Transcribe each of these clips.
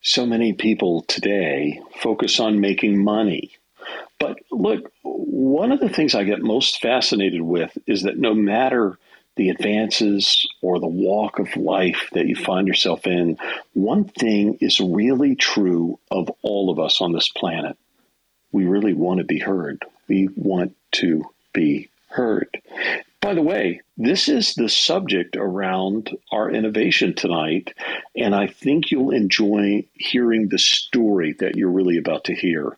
So many people today focus on making money. But look, one of the things I get most fascinated with is that no matter the advances or the walk of life that you find yourself in, one thing is really true of all of us on this planet. We really want to be heard. We want to be heard. By the way, this is the subject around our innovation tonight, and I think you'll enjoy hearing the story that you're really about to hear.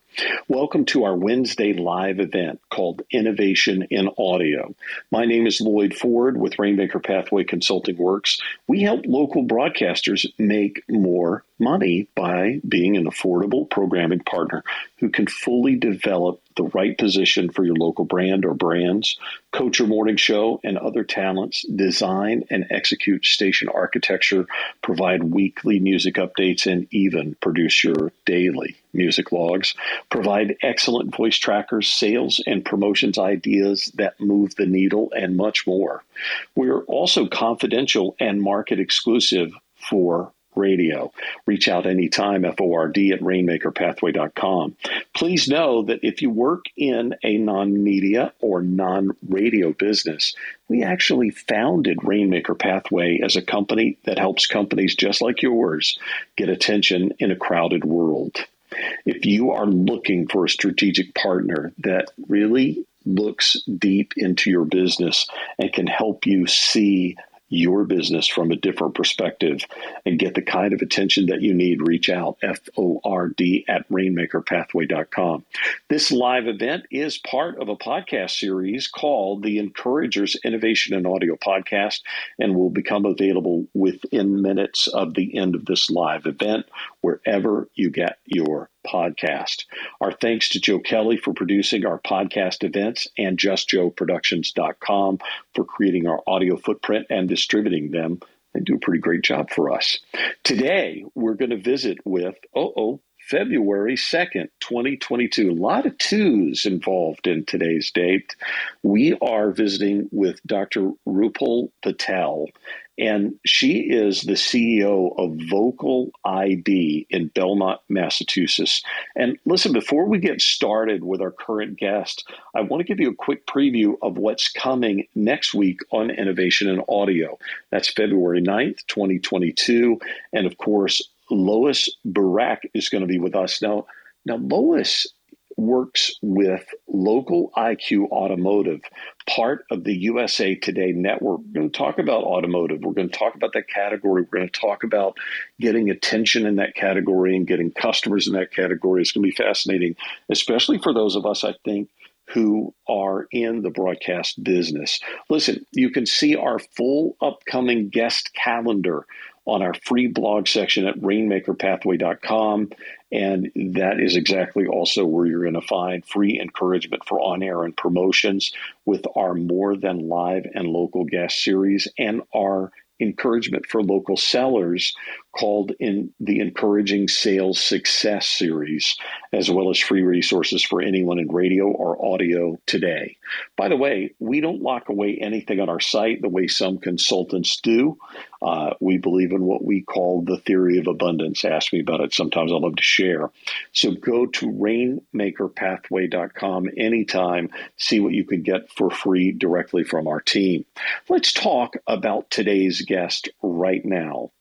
Welcome to our Wednesday live event called Innovation in Audio. My name is Lloyd Ford with Rainmaker Pathway Consulting Works. We help local broadcasters make more money by being an affordable programming partner who can fully develop the right position for your local brand or brands, coach your morning show, and other talents, design and execute station architecture, provide weekly music updates, and even produce your daily music logs, provide excellent voice trackers, sales and promotions ideas that move the needle, and much more. We're also confidential and market exclusive for radio. Reach out anytime, FORD at rainmakerpathway.com. Please know that if you work in a non media or non radio business, we actually founded Rainmaker Pathway as a company that helps companies just like yours get attention in a crowded world. If you are looking for a strategic partner that really looks deep into your business and can help you see your business from a different perspective and get the kind of attention that you need, reach out, F-O-R-D at rainmakerpathway.com. This live event is part of a podcast series called the Encouragers Innovation and Audio Podcast and will become available within minutes of the end of this live event, wherever you get your podcast. Our thanks to Joe Kelley for producing our podcast events and justjoeproductions.com for creating our audio footprint and distributing them. They do a pretty great job for us. Today, we're going to visit with, oh, oh, February 2nd, 2022. A lot of twos involved in today's date. We are visiting with Dr. Rupal Patel, and she is the CEO of Vocal ID in Belmont, Massachusetts. And listen, before we get started with our current guest, I want to give you a quick preview of what's coming next week on Innovation in Audio. That's February 9th, 2022. And of course, Lois Burak is going to be with us. Now, now Lois works with Local IQ Automotive, part of the USA Today network. We're going to talk about automotive. We're going to talk about that category. We're going to talk about getting attention in that category and getting customers in that category. It's going to be fascinating, especially for those of us, I think, who are in the broadcast business. Listen, you can see our full upcoming guest calendar on our free blog section at rainmakerpathway.com. And that is exactly also where you're going to find free encouragement for on air and promotions with our More Than Live and Local Guest series and our encouragement for local sellers called in the Encouraging Sales Success series, as well as free resources for anyone in radio or audio today. By the way, we don't lock away anything on our site the way some consultants do. Uh, we believe in what we call the theory of abundance. Ask me about it. Sometimes I love to share. So go to rainmakerpathway.com anytime, see what you can get for free directly from our team. Let's talk about today's guest right now.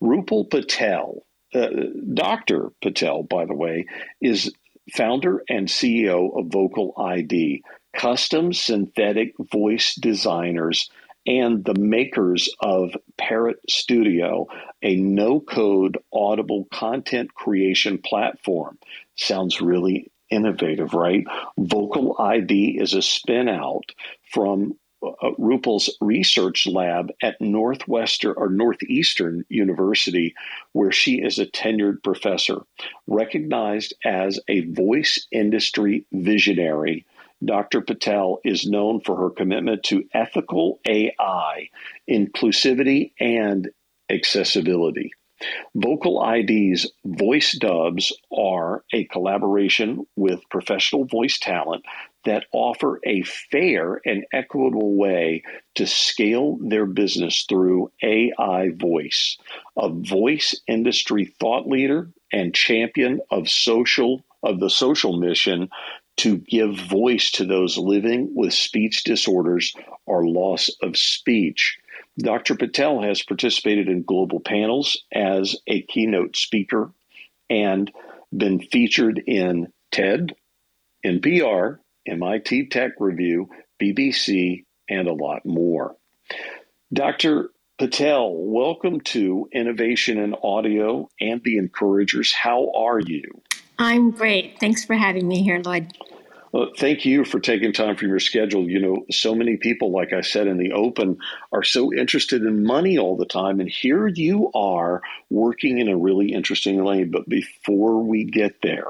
Rupal Patel, uh, Dr. Patel, by the way, is founder and CEO of Vocal ID, custom synthetic voice designers and the makers of Parrot Studio, a no code audible content creation platform. Sounds really innovative, right? Vocal ID is a spin out from uh, Rupal's research lab at Northwestern or Northeastern University, where she is a tenured professor. Recognized as a voice industry visionary, Dr. Patel is known for her commitment to ethical AI, inclusivity, and accessibility. Vocal ID's voice dubs are a collaboration with professional voice talent that offer a fair and equitable way to scale their business through AI voice, a voice industry thought leader and champion of social of the social mission to give voice to those living with speech disorders or loss of speech. Dr. Patel has participated in global panels as a keynote speaker and been featured in TED, NPR, MIT Tech Review, BBC, and a lot more. Dr. Patel, welcome to Innovation in Audio and the Encouragers. How are you? I'm great. Thanks for having me here, Lloyd. Well, thank you for taking time from your schedule. You know, so many people, like I said in the open, are so interested in money all the time. And here you are working in a really interesting lane. But before we get there,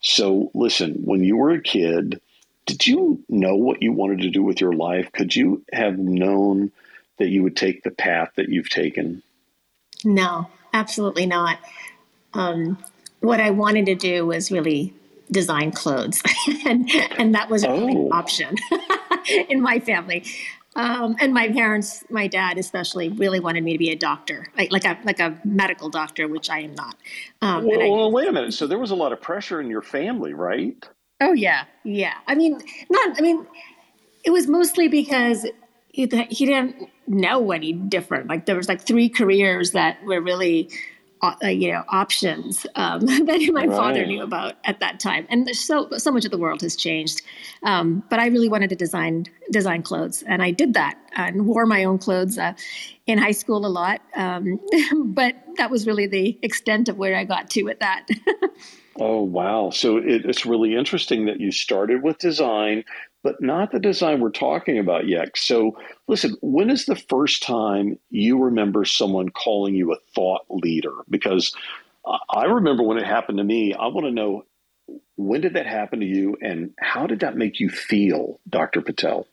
so listen, when you were a kid, did you know what you wanted to do with your life? Could you have known that you would take the path that you've taken? No, absolutely not. Um, what I wanted to do was really design clothes, and and that was oh. option in my family. Um, and my parents, my dad especially, really wanted me to be a doctor, like, like a like a medical doctor, which I am not. Um, well, I, well, wait a minute. So there was a lot of pressure in your family, right? Oh yeah, yeah. I mean, not. I mean, it was mostly because he, he didn't know any different. Like there was like three careers that were really uh, you know options um, that my right. father knew about at that time. And so so much of the world has changed. Um, but i really wanted to design design clothes. And i did that and wore my own clothes uh, in high school a lot. Um, but that was really the extent of where i got to with that. Oh wow. So it, it's really interesting that you started with design but not the design we're talking about yet. So, listen, when is the first time you remember someone calling you a thought leader? Because I remember when it happened to me. I want to know when did that happen to you and how did that make you feel, Dr. Patel?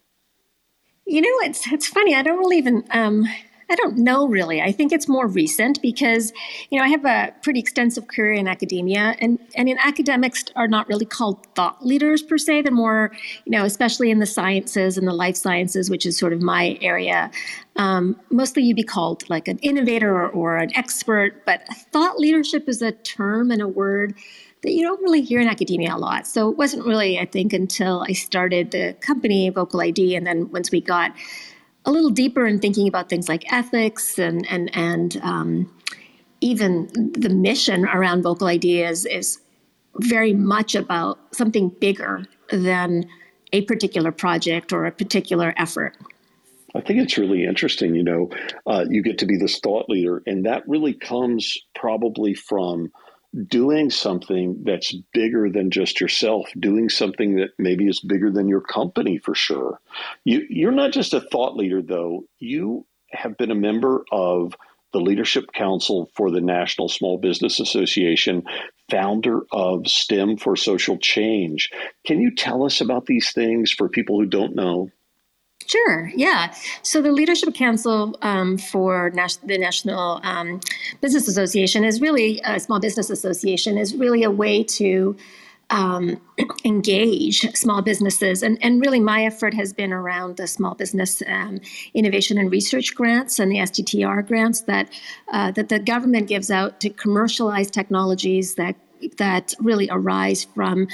You know, it's it's funny. I don't really even um, I don't know really. I think it's more recent because, you know, I have a pretty extensive career in academia, and, and in academics are not really called thought leaders per se. They're more, you know, especially in the sciences and the life sciences, which is sort of my area. Um, mostly you'd be called like an innovator or, or an expert, but thought leadership is a term and a word that you don't really hear in academia a lot. So it wasn't really, I think, until I started the company, Vocal ID, and then once we got a little deeper in thinking about things like ethics and and and um, even the mission around vocal ideas is very much about something bigger than a particular project or a particular effort. I think it's really interesting. You know, uh, you get to be this thought leader, and that really comes probably from doing something that's bigger than just yourself, doing something that maybe is bigger than your company for sure. You, you're not just a thought leader, though. You have been a member of the Leadership Council for the National Small Business Association, founder of STEM for Social Change. Can you tell us about these things for people who don't know? Sure. Yeah. So the Leadership Council um, for Nas- the National um, Business Association is really a small business association is really a way to um, engage small businesses. And, and really, my effort has been around the small business um, innovation and research grants and the STTR grants that uh, that the government gives out to commercialize technologies that that really arise from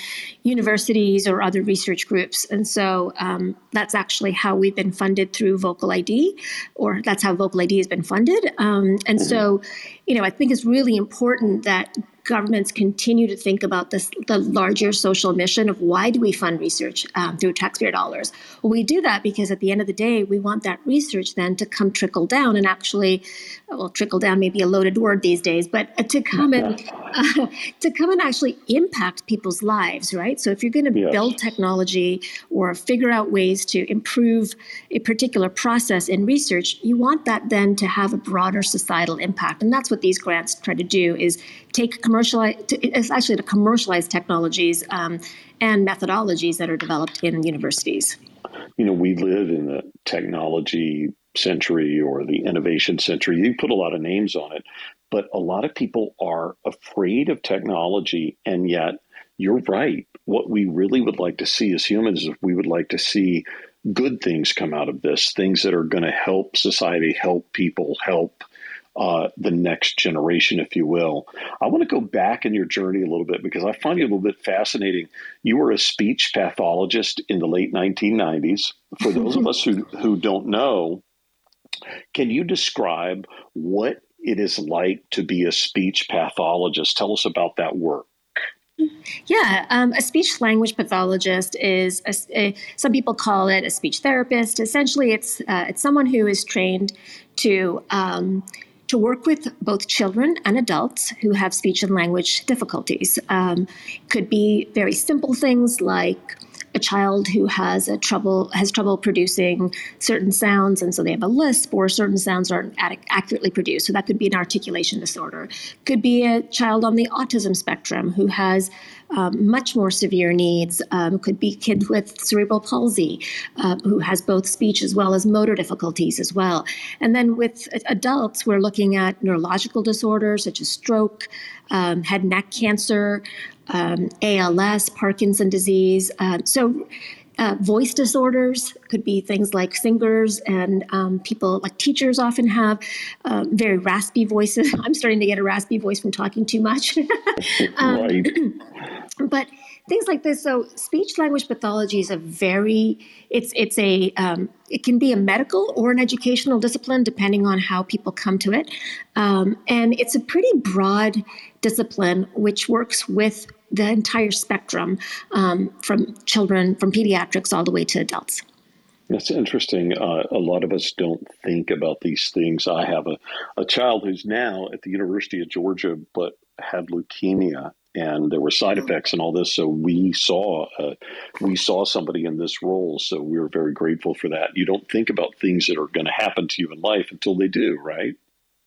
universities or other research groups. And so um, that's actually how we've been funded through Vocal ID, or that's how Vocal ID has been funded. Um, and mm-hmm. so, you know, I think it's really important that governments continue to think about this, the larger social mission of why do we fund research um, through taxpayer dollars? Well, we do that because at the end of the day, we want that research then to come trickle down and actually, well, trickle down may be a loaded word these days, but to come and uh, to come and actually impact people's lives, right? So if you're going to yes. build technology or figure out ways to improve a particular process in research, you want that then to have a broader societal impact, and that's what these grants try to do: is take commercialize, it's actually to commercialize technologies um, and methodologies that are developed in universities. You know, we live in the technology century or the innovation century. You put a lot of names on it, but a lot of people are afraid of technology, and yet you're right. What we really would like to see as humans is we would like to see good things come out of this, things that are going to help society, help people, help uh, the next generation, if you will. I want to go back in your journey a little bit because I find you a little bit fascinating. You were a speech pathologist in the late 1990s. For those of us who, who don't know, can you describe what it is like to be a speech pathologist? Tell us about that work. Yeah, um, a speech language pathologist is a, a, some people call it a speech therapist. Essentially, it's uh, it's someone who is trained to um, to work with both children and adults who have speech and language difficulties. Um, could be very simple things like a child who has a trouble has trouble producing certain sounds, and so they have a lisp, or certain sounds aren't ad- accurately produced. So that could be an articulation disorder. Could be a child on the autism spectrum who has um, much more severe needs. Um, could be kids with cerebral palsy uh, who has both speech as well as motor difficulties as well. And then with adults, we're looking at neurological disorders such as stroke, um, and neck cancer, um, ALS, Parkinson disease. Uh, so, uh, voice disorders could be things like singers and um, people like teachers often have uh, very raspy voices. I'm starting to get a raspy voice from talking too much. um, right. but things like this. So speech language pathology is a very it's it's a um, it can be a medical or an educational discipline depending on how people come to it, um, and it's a pretty broad discipline which works with the entire spectrum um, from children from pediatrics all the way to adults. That's interesting. Uh, a lot of us don't think about these things. I have a, a child who's now at the University of Georgia, but had leukemia and there were side effects and all this. So we saw uh, we saw somebody in this role. So we were very grateful for that. You don't think about things that are going to happen to you in life until they do, right?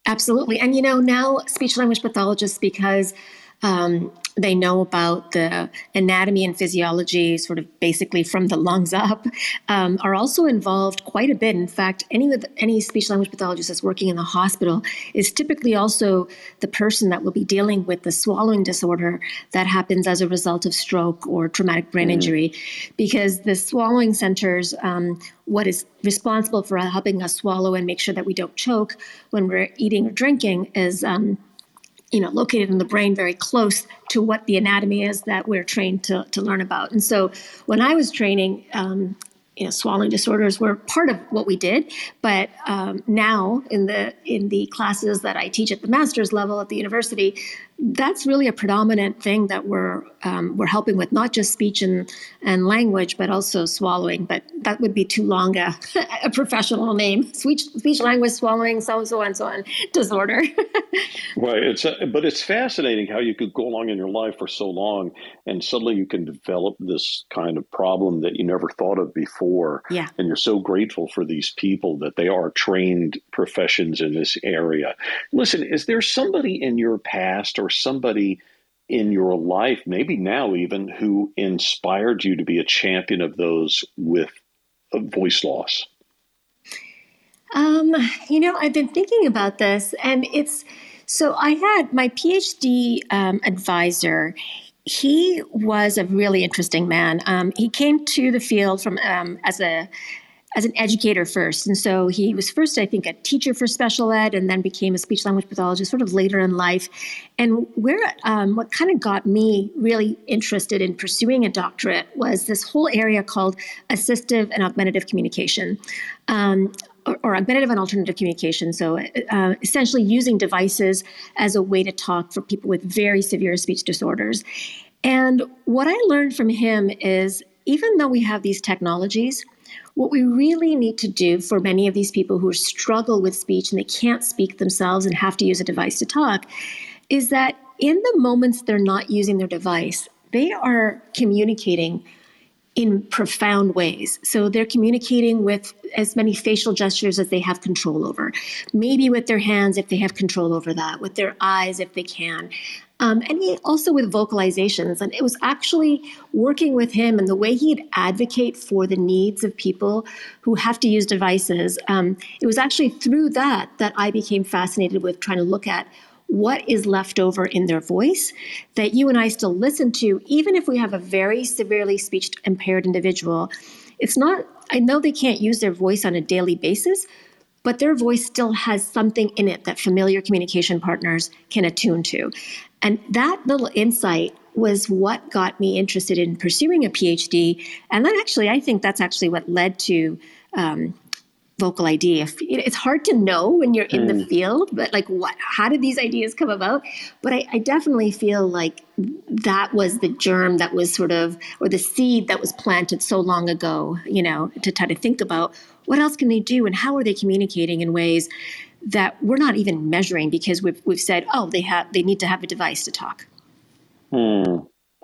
Absolutely. And you know, now speech language pathologists, because um, they know about the anatomy and physiology, sort of basically from the lungs up, um, are also involved quite a bit. In fact, any any speech language pathologist that's working in the hospital is typically also the person that will be dealing with the swallowing disorder that happens as a result of stroke or traumatic brain mm. injury, because the swallowing centers. Um, what is responsible for helping us swallow and make sure that we don't choke when we're eating or drinking is um, you know, located in the brain very close to what the anatomy is that we're trained to, to learn about. And so when I was training, um, you know, swallowing disorders were part of what we did. But um, now, in the in the classes that I teach at the master's level at the university, that's really a predominant thing that we're um, we're helping with, not just speech and, and language, but also swallowing. But that would be too long a, a professional name: speech, speech, language, swallowing, so so and so on disorder. right. It's a, but it's fascinating how you could go along in your life for so long, and suddenly you can develop this kind of problem that you never thought of before. Yeah. And you're so grateful for these people that they are trained professions in this area. Listen, is there somebody in your past or somebody in your life, maybe now even, who inspired you to be a champion of those with voice loss? Um, you know, I've been thinking about this, and it's so I had my PhD um, advisor. He was a really interesting man. Um, he came to the field from um, as a as an educator first. And so he was first, I think, a teacher for special ed and then became a speech language pathologist sort of later in life. And where um, what kind of got me really interested in pursuing a doctorate was this whole area called assistive and augmentative communication. Um, or, augmentative and alternative communication. So, uh, essentially, using devices as a way to talk for people with very severe speech disorders. And what I learned from him is even though we have these technologies, what we really need to do for many of these people who struggle with speech and they can't speak themselves and have to use a device to talk is that in the moments they're not using their device, they are communicating in profound ways. So they're communicating with as many facial gestures as they have control over. Maybe with their hands if they have control over that, with their eyes if they can. Um, and he also with vocalizations. And it was actually working with him and the way he'd advocate for the needs of people who have to use devices. Um, it was actually through that that I became fascinated with trying to look at what is left over in their voice that you and I still listen to, even if we have a very severely speech impaired individual. It's not, I know they can't use their voice on a daily basis, but their voice still has something in it that familiar communication partners can attune to. And that little insight was what got me interested in pursuing a PhD. And then actually, I think that's actually what led to um, vocal ID. If, it's hard to know when you're in the field, but like, what? How did these ideas come about? But I, I, definitely feel like that was the germ that was sort of, or the seed that was planted so long ago. You know, to try to think about what else can they do and how are they communicating in ways that we're not even measuring because we've we've said, oh, they have they need to have a device to talk. Hmm.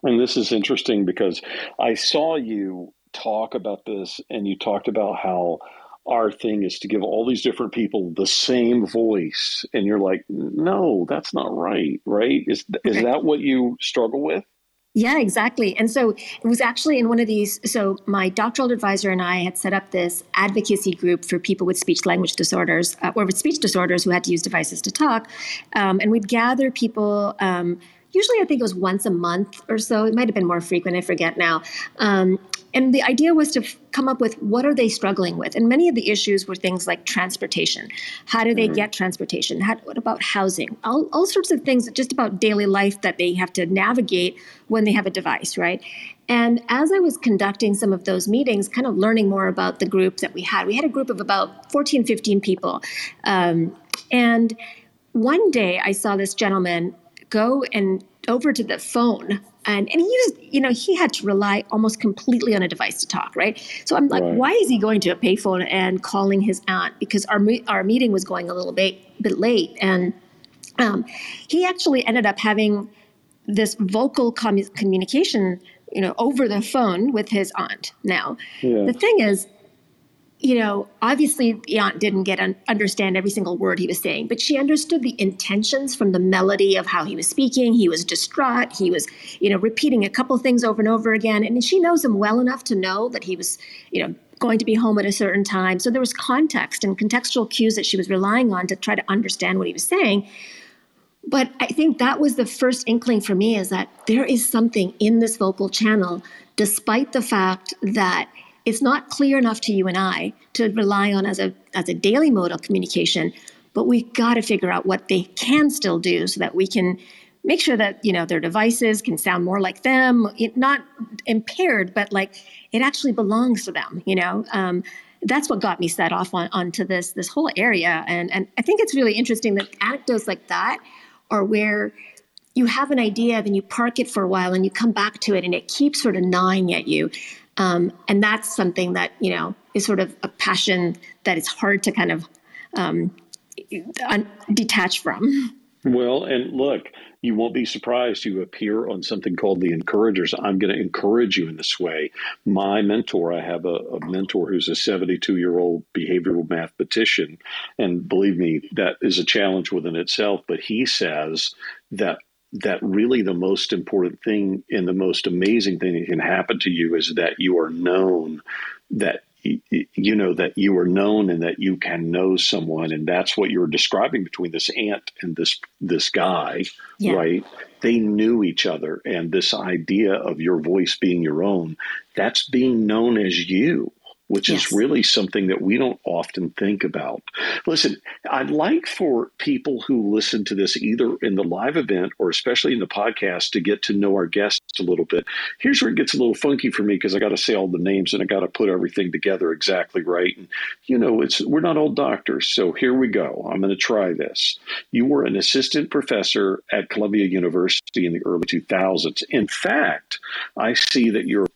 And this is interesting because I saw you talk about this, and you talked about how our thing is to give all these different people the same voice, and you're like, no, that's not right, right? Is is that what you struggle with? Yeah, exactly. And so it was actually in one of these. So my doctoral advisor and I had set up this advocacy group for people with speech language disorders uh, or with speech disorders who had to use devices to talk. Um, and we'd gather people. Um, usually, I think it was once a month or so. It might have been more frequent. I forget now. Um, and the idea was to f- come up with what are they struggling with and many of the issues were things like transportation how do they mm-hmm. get transportation how, what about housing all, all sorts of things just about daily life that they have to navigate when they have a device right and as i was conducting some of those meetings kind of learning more about the group that we had we had a group of about 14 15 people um, and one day i saw this gentleman go and over to the phone and and he used you know he had to rely almost completely on a device to talk right so i'm like right. why is he going to a payphone and calling his aunt because our our meeting was going a little bit bit late and um, he actually ended up having this vocal com- communication you know over the phone with his aunt now yeah. the thing is you know, obviously the aunt didn't get un- understand every single word he was saying, but she understood the intentions from the melody of how he was speaking. He was distraught. He was, you know, repeating a couple things over and over again, and she knows him well enough to know that he was, you know, going to be home at a certain time. So there was context and contextual cues that she was relying on to try to understand what he was saying. But I think that was the first inkling for me is that there is something in this vocal channel, despite the fact that it's not clear enough to you and I to rely on as a as a daily mode of communication, but we've got to figure out what they can still do so that we can make sure that you know their devices can sound more like them, not impaired, but like it actually belongs to them. You know, um, that's what got me set off on onto this this whole area, and and I think it's really interesting that anecdotes like that are where you have an idea, then you park it for a while, and you come back to it, and it keeps sort of gnawing at you. Um, and that's something that, you know, is sort of a passion that it's hard to kind of um, un- detach from. Well, and look, you won't be surprised you appear on something called the Encouragers. I'm going to encourage you in this way. My mentor, I have a, a mentor who's a 72 year old behavioral mathematician. And believe me, that is a challenge within itself. But he says that that really the most important thing and the most amazing thing that can happen to you is that you are known that you know that you are known and that you can know someone. And that's what you're describing between this aunt and this this guy yeah. right? They knew each other. And this idea of your voice being your own that's being known as you which yes. is really something that we don't often think about. Listen, I'd like for people who listen to this either in the live event or especially in the podcast to get to know our guests a little bit. Here's where it gets a little funky for me because I got to say all the names and I got to put everything together exactly right. And you know, it's we're not all doctors, so here we go. I'm going to try this. You were an assistant professor at Columbia University in the early 2000s. In fact, I see that your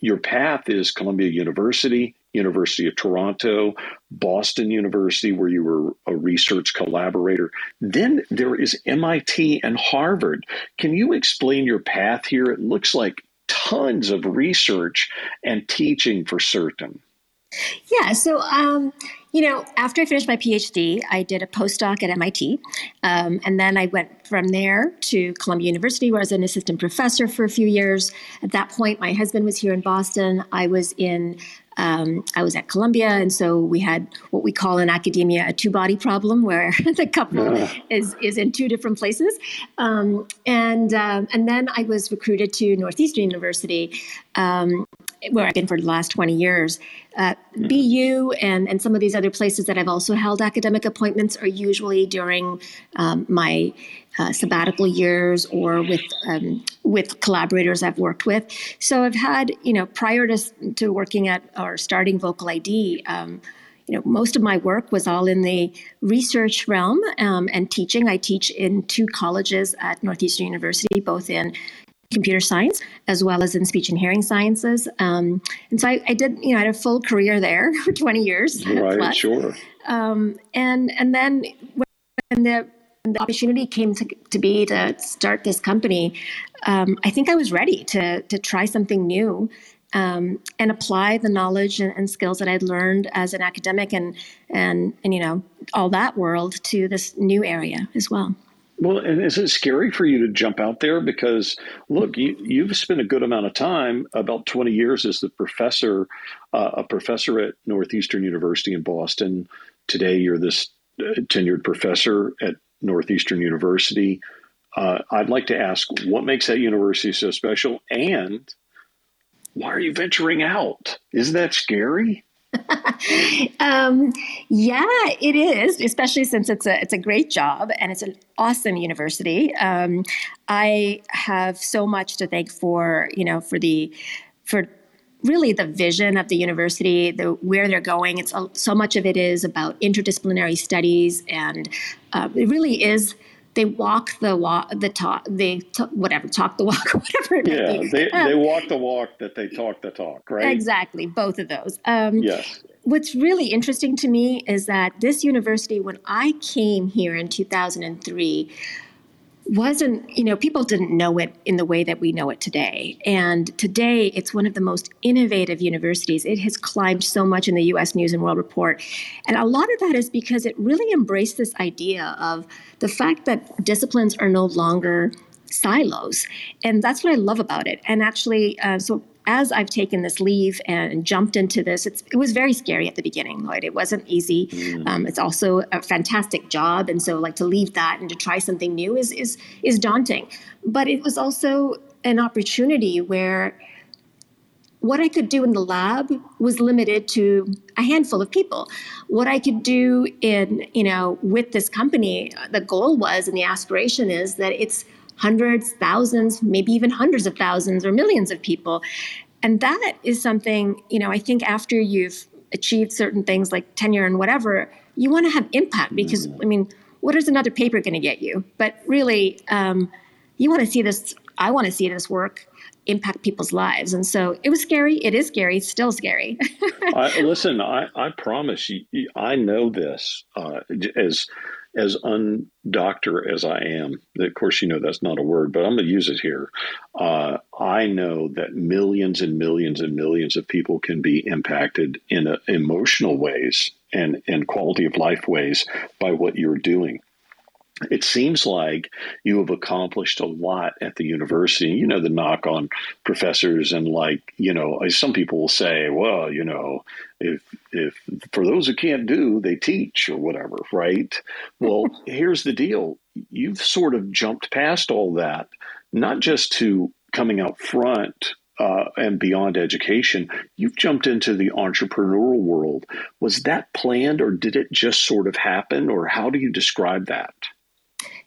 your path is Columbia University, University of Toronto, Boston University, where you were a research collaborator. Then there is MIT and Harvard. Can you explain your path here? It looks like tons of research and teaching for certain. Yeah, so um, you know, after I finished my PhD, I did a postdoc at MIT, um, and then I went from there to Columbia University, where I was an assistant professor for a few years. At that point, my husband was here in Boston. I was in um, I was at Columbia, and so we had what we call in academia a two-body problem, where the couple yeah. is is in two different places. Um, and um, and then I was recruited to Northeastern University, um, where I've been for the last 20 years. Uh. BU and, and some of these other places that I've also held academic appointments are usually during um, my uh, sabbatical years or with um, with collaborators I've worked with. So I've had, you know, prior to, to working at or starting Vocal ID, um, you know, most of my work was all in the research realm um, and teaching. I teach in two colleges at Northeastern University, both in computer science as well as in speech and hearing sciences. Um, and so I, I, did, you know, I had a full career there for 20 years. Right, plus. sure. Um, and and then when the, the opportunity came to, to be to start this company, um, I think I was ready to to try something new. Um, and apply the knowledge and, and, skills that I'd learned as an academic and, and and you know all that world to this new area as well. Well, and is it scary for you to jump out there? Because look, you, you've spent a good amount of time, about 20 years as the professor, uh, a professor at Northeastern University in Boston. Today, you're this uh, tenured professor at Northeastern University. Uh, I'd like to ask what makes that university so special and why are you venturing out? Isn't that scary? um, yeah, it is, especially since it's a it's a great job and it's an awesome university. Um, I have so much to thank for you know for the for really the vision of the university, the where they're going. It's so much of it is about interdisciplinary studies, and uh, it really is they walk the walk the talk they t- whatever talk the walk whatever yeah they, um, they walk the walk that they talk the talk right? Exactly both of those. Um, yes. what's really interesting to me is that this university when i came here in 2003 wasn't, you know, people didn't know it in the way that we know it today. And today it's one of the most innovative universities. It has climbed so much in the US News and World Report. And a lot of that is because it really embraced this idea of the fact that disciplines are no longer silos. And that's what I love about it. And actually, uh, so as I've taken this leave and jumped into this, it was very scary at the beginning, Lloyd. It wasn't easy. Mm. Um, it's also a fantastic job, and so like to leave that and to try something new is is is daunting. But it was also an opportunity where what I could do in the lab was limited to a handful of people. What I could do in you know with this company, the goal was and the aspiration is that it's hundreds, thousands, maybe even hundreds of thousands or millions of people. And that is something, you know, I think after you've achieved certain things like tenure and whatever, you want to have impact because, I mean, what is another paper going to get you? But really, um, you want to see this, I want to see this work impact people's lives. And so it was scary. It is scary. It's still scary. I, listen, I, I promise you, I know this uh, as as undoctor as I am, of course, you know that's not a word, but I'm going to use it here. Uh, I know that millions and millions and millions of people can be impacted in a, emotional ways and, and quality of life ways by what you're doing it seems like you have accomplished a lot at the university. You know, the knock on professors and like, you know, some people will say, well, you know, if if for those who can't do, they teach or whatever, right? Well, here's the deal. You've sort of jumped past all that, not just to coming out front uh, and beyond education, you've jumped into the entrepreneurial world. Was that planned or did it just sort of happen, or how do you describe that?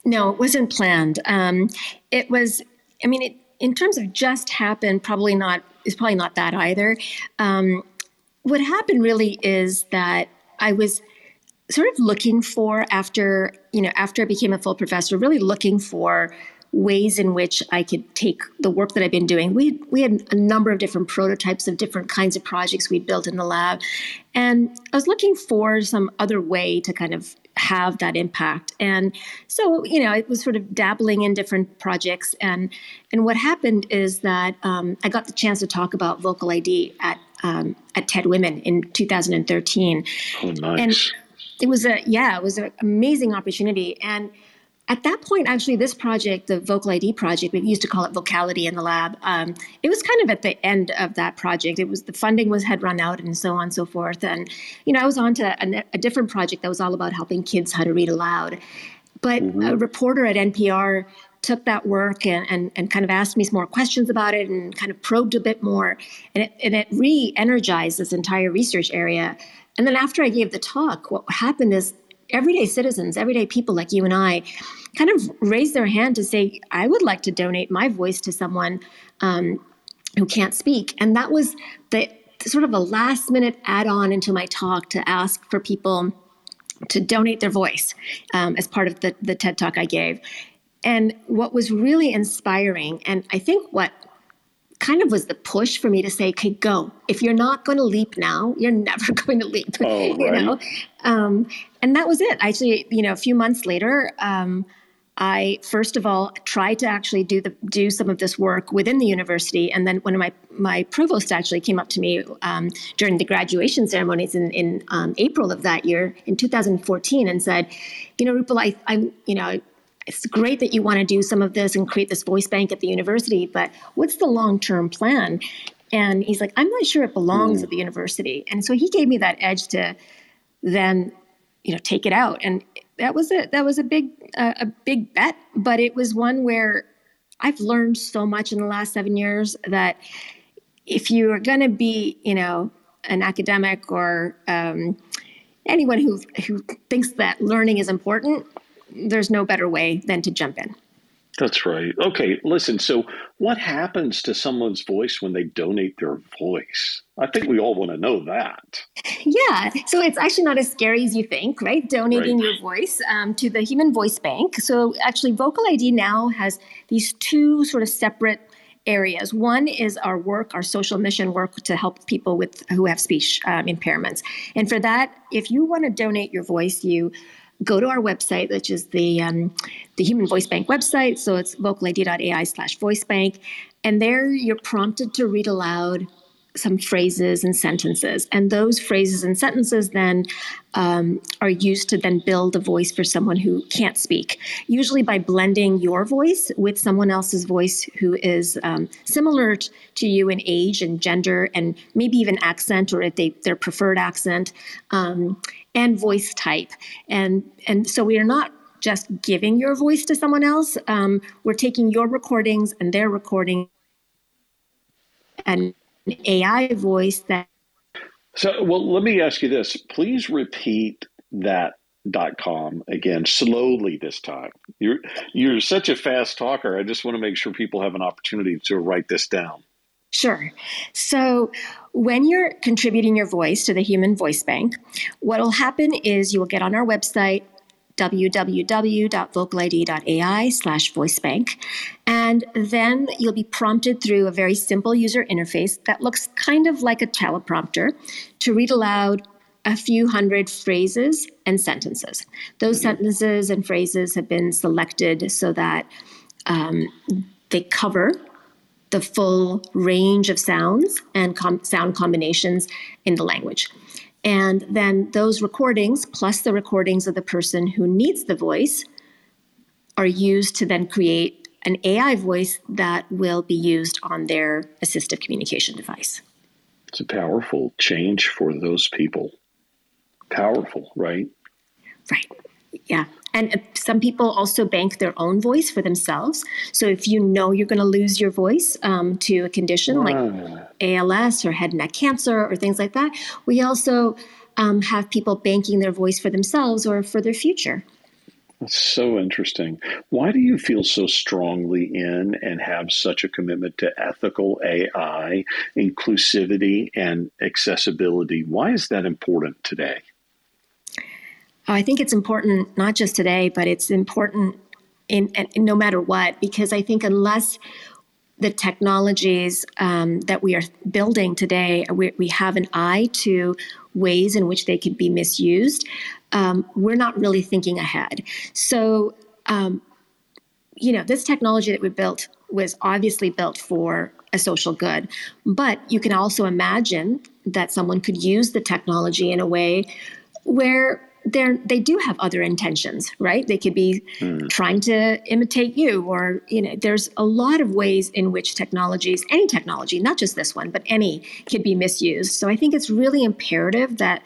No, it wasn't planned. Um, it was, I mean, it, in terms of just happened, probably not, is probably not that either. Um, what happened really is that I was sort of looking for after, you know, after I became a full professor, really looking for ways in which I could take the work that I've been doing. We we had a number of different prototypes of different kinds of projects we built in the lab, and I was looking for some other way to kind of have that impact. And so, you know, it was sort of dabbling in different projects. And and what happened is that um, I got the chance to talk about vocal ID at um, at TED Women in 2013. Oh, nice. And it was a yeah, it was an amazing opportunity. And at that point, actually, this project, the Vocal ID project, we used to call it Vocality in the lab. Um, it was kind of at the end of that project. It was the funding was had run out and so on and so forth. And you know, I was on to a, a different project that was all about helping kids how to read aloud. But mm-hmm. a reporter at NPR took that work and, and, and kind of asked me some more questions about it and kind of probed a bit more. And it, and it re energized this entire research area. And then after I gave the talk, what happened is everyday citizens, everyday people like you and I, kind of raise their hand to say, I would like to donate my voice to someone um, who can't speak. And that was the sort of a last minute add on into my talk to ask for people to donate their voice um, as part of the, the TED talk I gave. And what was really inspiring, and I think what kind of was the push for me to say, okay, go. If you're not going to leap now, you're never going to leap. Oh, right. you know? Um, and that was it. Actually, you know, a few months later, um, I first of all tried to actually do the do some of this work within the university, and then one of my my provost actually came up to me um, during the graduation ceremonies in in um, April of that year in 2014 and said, you know, Rupal, I, I'm you know. It's great that you want to do some of this and create this voice bank at the university, but what's the long term plan? And he's like, I'm not sure it belongs mm. at the university. And so he gave me that edge to then, you know, take it out. And that was it. That was a big uh, a big bet, but it was one where I've learned so much in the last seven years that if you are going to be, you know, an academic or um, anyone who who thinks that learning is important, there's no better way than to jump in. That's right. Okay, listen. So, what happens to someone's voice when they donate their voice? I think we all want to know that. Yeah. So, it's actually not as scary as you think, right? Donating right. your voice um, to the Human Voice Bank. So, actually, Vocal ID now has these two sort of separate areas. One is our work, our social mission work to help people with who have speech um, impairments. And for that, if you want to donate your voice, you go to our website, which is the um, the Human Voice Bank website. So it's vocalid.ai slash voice bank. And there you're prompted to read aloud some phrases and sentences. And those phrases and sentences then um, are used to then build a voice for someone who can't speak, usually by blending your voice with someone else's voice who is um, similar t- to you in age and gender and maybe even accent or if they, their preferred accent. Um, and voice type. And, and so we are not just giving your voice to someone else. Um, we're taking your recordings and their recording and AI voice that. So, well, let me ask you this. Please repeat that dot com again slowly this time you're you're such a fast talker i just want to make sure people have an opportunity to write this down Sure. So when you're contributing your voice to the Human Voice Bank, what will happen is you will get on our website, www.vocalid.ai slash voicebank. And then you'll be prompted through a very simple user interface that looks kind of like a teleprompter to read aloud a few hundred phrases and sentences. Those sentences and phrases have been selected so that um, they cover the full range of sounds and com- sound combinations in the language. And then those recordings, plus the recordings of the person who needs the voice, are used to then create an AI voice that will be used on their assistive communication device. It's a powerful change for those people. Powerful, right? Right. Yeah. And some people also bank their own voice for themselves. So if you know you're going to lose your voice um, to a condition wow. like ALS or head and neck cancer or things like that, we also um, have people banking their voice for themselves or for their future. That's so interesting. Why do you feel so strongly in and have such a commitment to ethical AI, inclusivity, and accessibility? Why is that important today? I think it's important not just today, but it's important in, in no matter what, because I think unless the technologies um, that we are building today, we, we, have an eye to ways in which they could be misused. Um, we're not really thinking ahead. So, um, you know, this technology that we built was obviously built for a social good, but you can also imagine that someone could use the technology in a way where they're they do have other intentions, right? They could be mm. trying to imitate you, or you know, there's a lot of ways in which technologies, any technology, not just this one, but any, could be misused. So I think it's really imperative that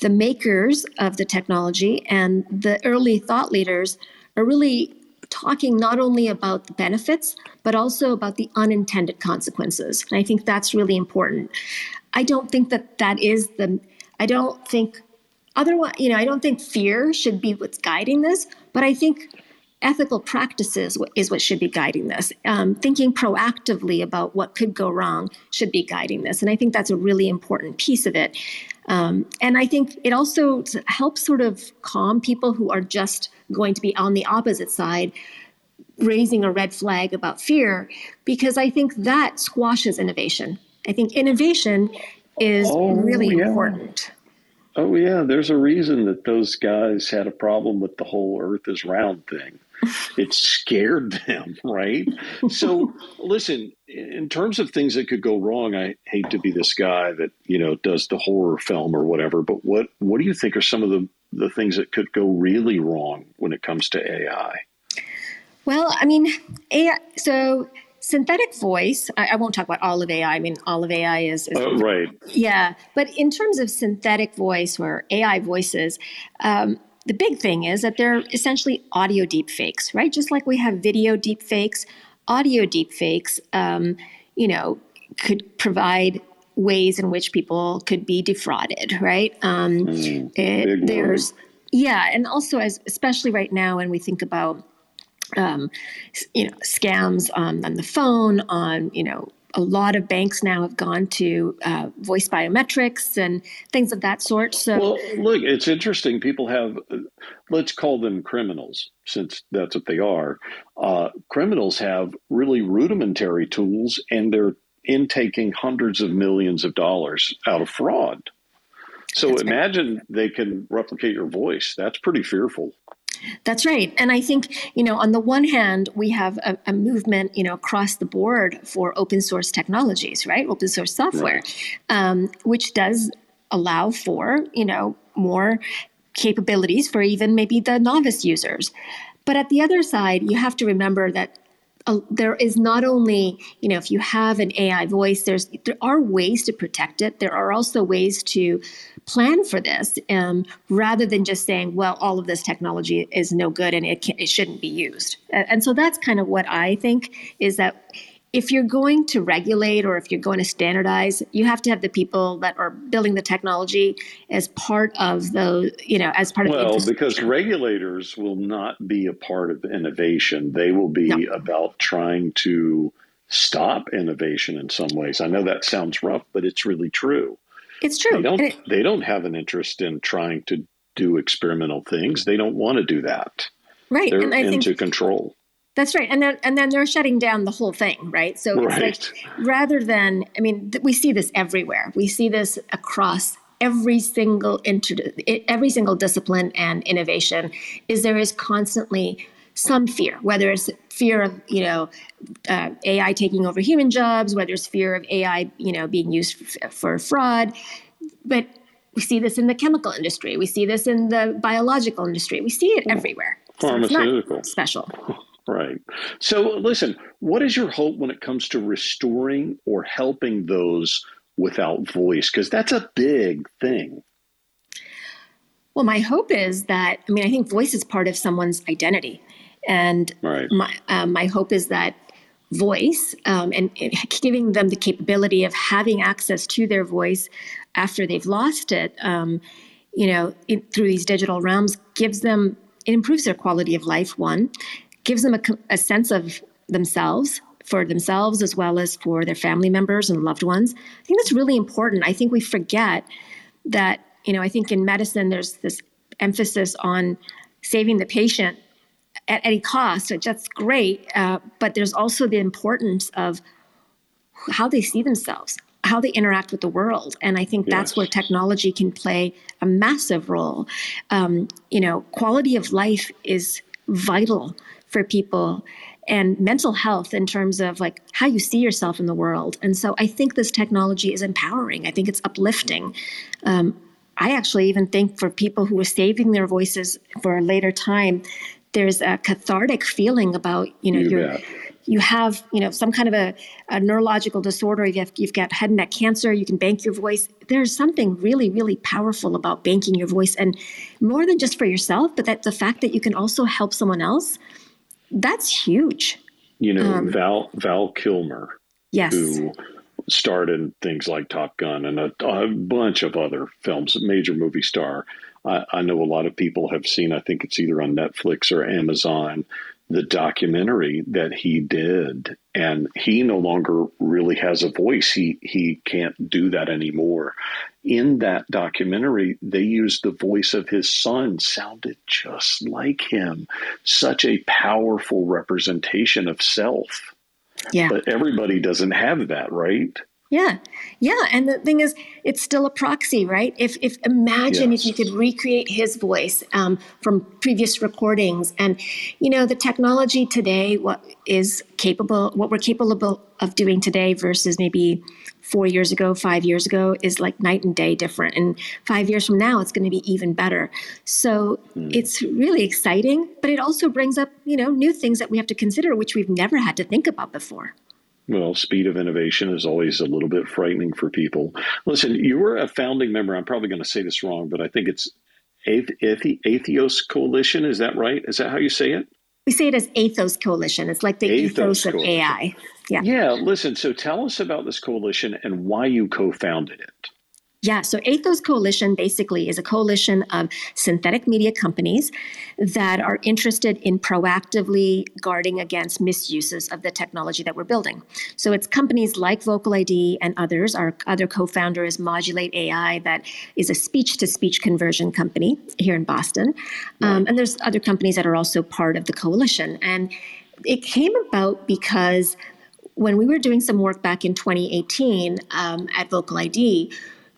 the makers of the technology and the early thought leaders are really talking not only about the benefits, but also about the unintended consequences. And I think that's really important. I don't think that that is the, I don't think otherwise, you know, I don't think fear should be what's guiding this, but I think ethical practices is what should be guiding this. Um, thinking proactively about what could go wrong should be guiding this. And I think that's a really important piece of it. Um, and I think it also helps sort of calm people who are just going to be on the opposite side, raising a red flag about fear, because I think that squashes innovation. I think innovation is oh, really yeah. important. Oh yeah, there's a reason that those guys had a problem with the whole Earth is round thing. it scared them, right? So listen, in terms of things that could go wrong, I hate to be this guy that you know does the horror film or whatever. But what what do you think are some of the the things that could go really wrong when it comes to AI? Well, I mean, AI. So synthetic voice I, I, won't talk about all of ai i mean all of ai is, is uh, right. Yeah but in terms of synthetic voice or ai voices um, the big thing is that they're essentially audio deep fakes right? Just like we have video deep fakes audio deep fakes um, you know could provide ways in which people could be defrauded right? Um, mm, it, there's yeah and also as especially right now when we think about um, you know, scams on, on the phone, on, you know, a lot of banks now have gone to uh, voice biometrics and things of that sort. So, well, look, it's interesting. People have, let's call them criminals, since that's what they are. Uh, criminals have really rudimentary tools, and they're intaking hundreds of millions of dollars out of fraud. So that's imagine they can replicate your voice. That's pretty fearful. That's right. And I think, you know, on the one hand, we have a, a, movement, you know, across the board for open source technologies, right? Open source software, right. um, which does allow for, you know, more capabilities for even maybe the novice users. But at the other side, you have to remember that there is not only you know if you have an AI voice, there's there are ways to protect it. There are also ways to plan for this, um, rather than just saying, well, all of this technology is no good and it can, it shouldn't be used. And, and so that's kind of what I think is that if you're going to regulate or if you're going to standardize, you have to have the people that are building the technology as part of the, you know, as part well, of. Well, because regulators will not be a part of innovation. They will be no. about trying to stop innovation in some ways. I know that sounds rough, but it's really true. It's true. They don't, it, they don't have an interest in trying to do experimental things. They don't want to do that. Right. They're and I into think, control. That's right, and then and then they're shutting down the whole thing, right? So right. it's like rather than, I mean, th- we see this everywhere. We see this across every single inter- every single discipline and innovation. Is there is constantly some fear, whether it's fear of you know uh, AI taking over human jobs, whether it's fear of AI you know being used f- for fraud, but we see this in the chemical industry. We see this in the biological industry. We see it everywhere. Pharmaceutical. So special. Right. So, listen, what is your hope when it comes to restoring or helping those without voice? Because that's a big thing. Well, my hope is that, I mean, I think voice is part of someone's identity. And right. my, um, my hope is that voice um, and, and, giving them the capability of having access to their voice after they've lost it, um, you know, it, through these digital realms gives them, it improves their quality of life, one gives them a, a sense of themselves for themselves as well as for their family members and loved ones. I think that's really important. I think we forget that, you know, I think in medicine there's this emphasis on saving the patient at any cost. That's great. Uh, but there's also the importance of how they see themselves, how they interact with the world. And I think that's yes. where technology can play a massive role. Um, you know, quality of life is vital for people and mental health in terms of like how you see yourself in the world. And so I think this technology is empowering. I think it's uplifting. Um, I actually even think for people who are saving their voices for a later time, there's a cathartic feeling about you know You you have you know some kind of a, a neurological disorder you have, you've got head and neck cancer you can bank your voice there's something really really powerful about banking your voice and more than just for yourself but that the fact that you can also help someone else that's huge You know, Um, Val Val Kilmer, yes who starred in things like Top Gun and a, a bunch of other films, a major movie star. I, I know a lot of people have seen, I think it's either on Netflix or Amazon, the documentary that he did. And he no longer really has a voice. He, he can't do that anymore. In that documentary, they used the voice of his son, sounded just like him. Such a powerful representation of self. yeah But everybody doesn't have that, right? Yeah, yeah, and the thing is, it's still a proxy, right? If if imagine if you could recreate his voice um, from previous recordings, and you know the technology today, what is capable, what we're capable of doing today versus maybe four years ago, five years ago, is like night and day different. And five years from now, it's going to be even better. So it's really exciting, but it also brings up you know new things that we have to consider, which we've never had to think about before. Well, speed of innovation is always a little bit frightening for people. Listen, you were a founding member. I'm probably going to say this wrong, but I think it's Ath- Ath- Atheos Coalition. Is that right? Is that how you say it? We say it as Aithos Coalition. It's like the Athos ethos of Coalition. AI. Yeah. Yeah. Listen, so tell us about this coalition and why you co founded it. Yeah. So Aithos Coalition basically is a coalition of synthetic media companies that are interested in proactively guarding against misuses of the technology that we're building. So it's companies like Vocal ID and others. Our other co-founder is Modulate AI, that is a speech-to-speech conversion company here in Boston. Um, and there's other companies that are also part of the coalition. And it came about because when we were doing some work back in 2018 um, at Vocal ID,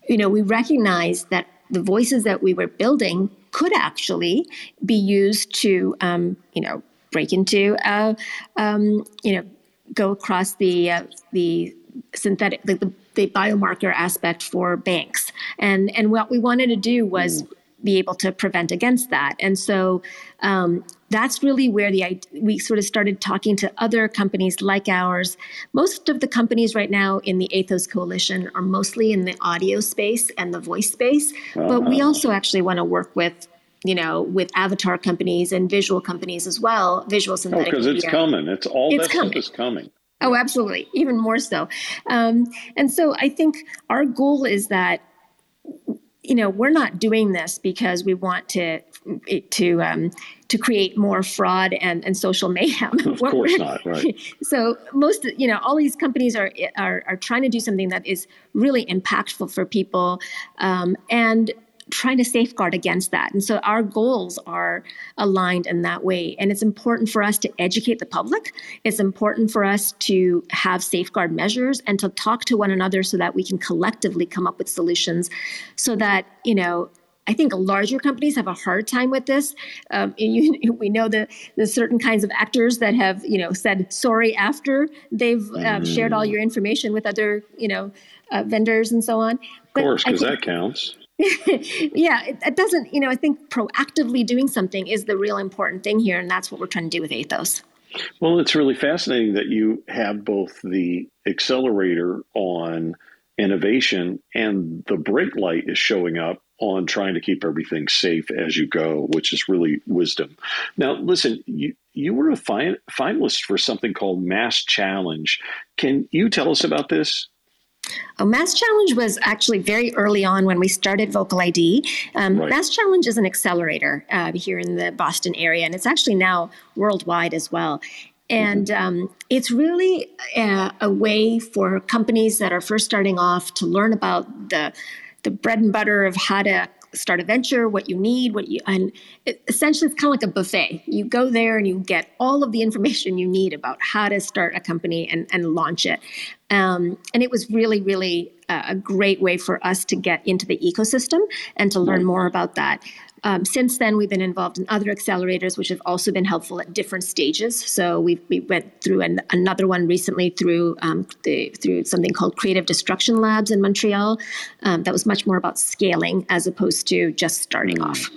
you know, we recognized that the voices that we were building could actually be used to, um, you know, break into, uh, um, you know, go across the uh, the synthetic the, the, the biomarker aspect for banks, and and what we wanted to do was be able to prevent against that, and so um, that's really where the we sort of started talking to other companies like ours. Most of the companies right now in the Aithos Coalition are mostly in the audio space and the voice space, but we also actually want to work with you know with avatar companies and visual companies as well, visual Oh, synthetic because it's media. coming. It's all It's that stuff coming. is coming. Oh, absolutely, even more so. Um, and so I think our goal is that you know we're not doing this because we want to to um, to create more fraud and, and social mayhem. Of course not, right. So most you know all these companies are are, are trying to do something that is really impactful for people um, and trying to safeguard against that. And so our goals are aligned in that way. And it's important for us to educate the public. It's important for us to have safeguard measures and to talk to one another so that we can collectively come up with solutions so that, you know, I think larger companies have a hard time with this. Um, you, we know the the certain kinds of actors that have you know said sorry after they've uh, shared all your information with other you know uh, vendors and so on. Of course, because that counts. yeah, it, it doesn't. You know, I think proactively doing something is the real important thing here, and that's what we're trying to do with Aithos. Well, it's really fascinating that you have both the accelerator on innovation and the brake light is showing up on trying to keep everything safe as you go, which is really wisdom. Now, listen, you, you were a fin- finalist for something called Mass Challenge. Can you tell us about this? Oh, Mass Challenge was actually very early on when we started Vocal ID. Um, Right. Mass Challenge is an accelerator uh, here in the Boston area, and it's actually now worldwide as well. And um, it's really a, a way for companies that are first starting off to learn about the the bread and butter of how to start a venture, what you need, what you and it, essentially it's kind of like a buffet. You go there and you get all of the information you need about how to start a company and, and launch it. Um, and it was really, really uh, a great way for us to get into the ecosystem and to learn more about that. Um, since then, we've been involved in other accelerators, which have also been helpful at different stages. So we we went through an, another one recently through um, the, through something called Creative Destruction Labs in Montreal. Um, that was much more about scaling as opposed to just starting off.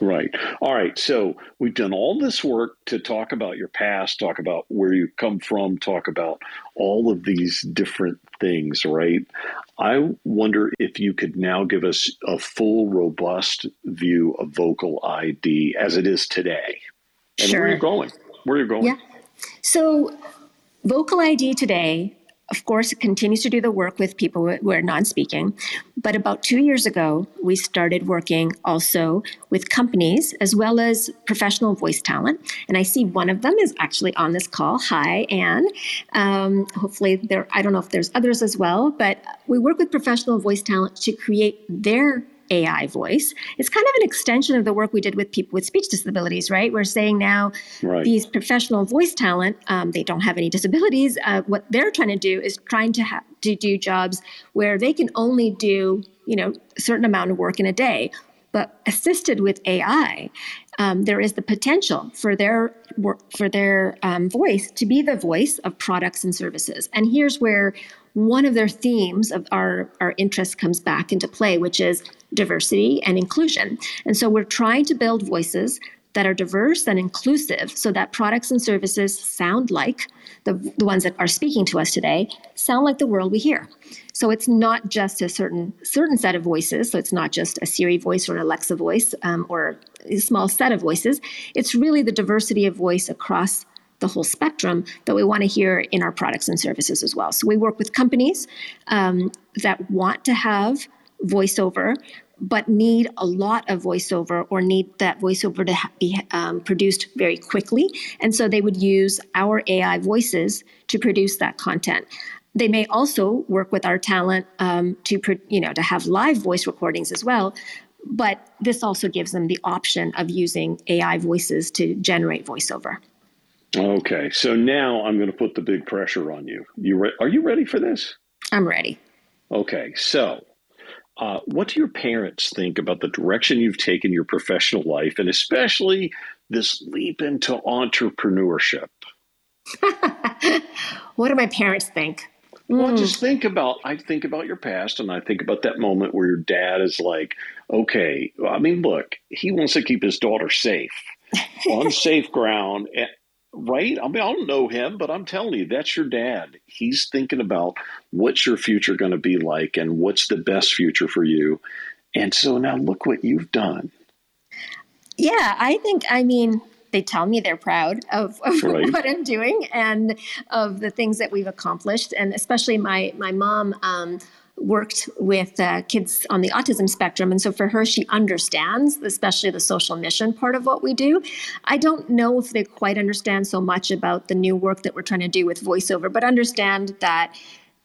Right. All right. So we've done all this work to talk about your past, talk about where you come from, talk about all of these different things, right? I wonder if you could now give us a full, robust view of Vocal ID as it is today. And sure. where you're going. Where you're going. Yeah. So Vocal ID today of course, it continues to do the work with people who are non speaking. But about two years ago, we started working also with companies as well as professional voice talent. And I see one of them is actually on this call. Hi, Anne. Um, hopefully, there, I don't know if there's others as well, but we work with professional voice talent to create their AI voice. It's kind of an extension of the work we did with people with speech disabilities, right? We're saying now right. these professional voice talent, um, they don't have any disabilities. Uh, what they're trying to do is trying to, ha- to do jobs where they can only do, you know, a certain amount of work in a day. But assisted with AI, um, there is the potential for their work, for their um, voice to be the voice of products and services. And here's where one of their themes of our, our interest comes back into play, which is diversity and inclusion. And so we're trying to build voices that are diverse and inclusive so that products and services sound like the, the ones that are speaking to us today sound like the world we hear. So it's not just a certain certain set of voices. So it's not just a Siri voice or an Alexa voice um, or a small set of voices. It's really the diversity of voice across the whole spectrum that we want to hear in our products and services as well. So we work with companies um, that want to have voiceover but need a lot of voiceover or need that voiceover to ha- be um, produced very quickly. And so they would use our AI voices to produce that content. They may also work with our talent um, to, you know, to have live voice recordings as well. But this also gives them the option of using AI voices to generate voiceover. Okay, so now I'm going to put the big pressure on you. You re- are you ready for this? I'm ready. Okay, so uh, what do your parents think about the direction you've taken your professional life, and especially this leap into entrepreneurship? what do my parents think? Well, mm. just think about I think about your past, and I think about that moment where your dad is like, "Okay, I mean, look, he wants to keep his daughter safe on safe ground, right? I mean, I don't know him, but I'm telling you, that's your dad. He's thinking about what's your future going to be like and what's the best future for you. And so now look what you've done. Yeah, I think, I mean, they tell me they're proud of, of right. what I'm doing and of the things that we've accomplished. And especially my, my mom, um, worked with uh, kids on the autism spectrum. And so for her, she understands, especially the social mission part of what we do. I don't know if they quite understand so much about the new work that we're trying to do with voiceover, but understand that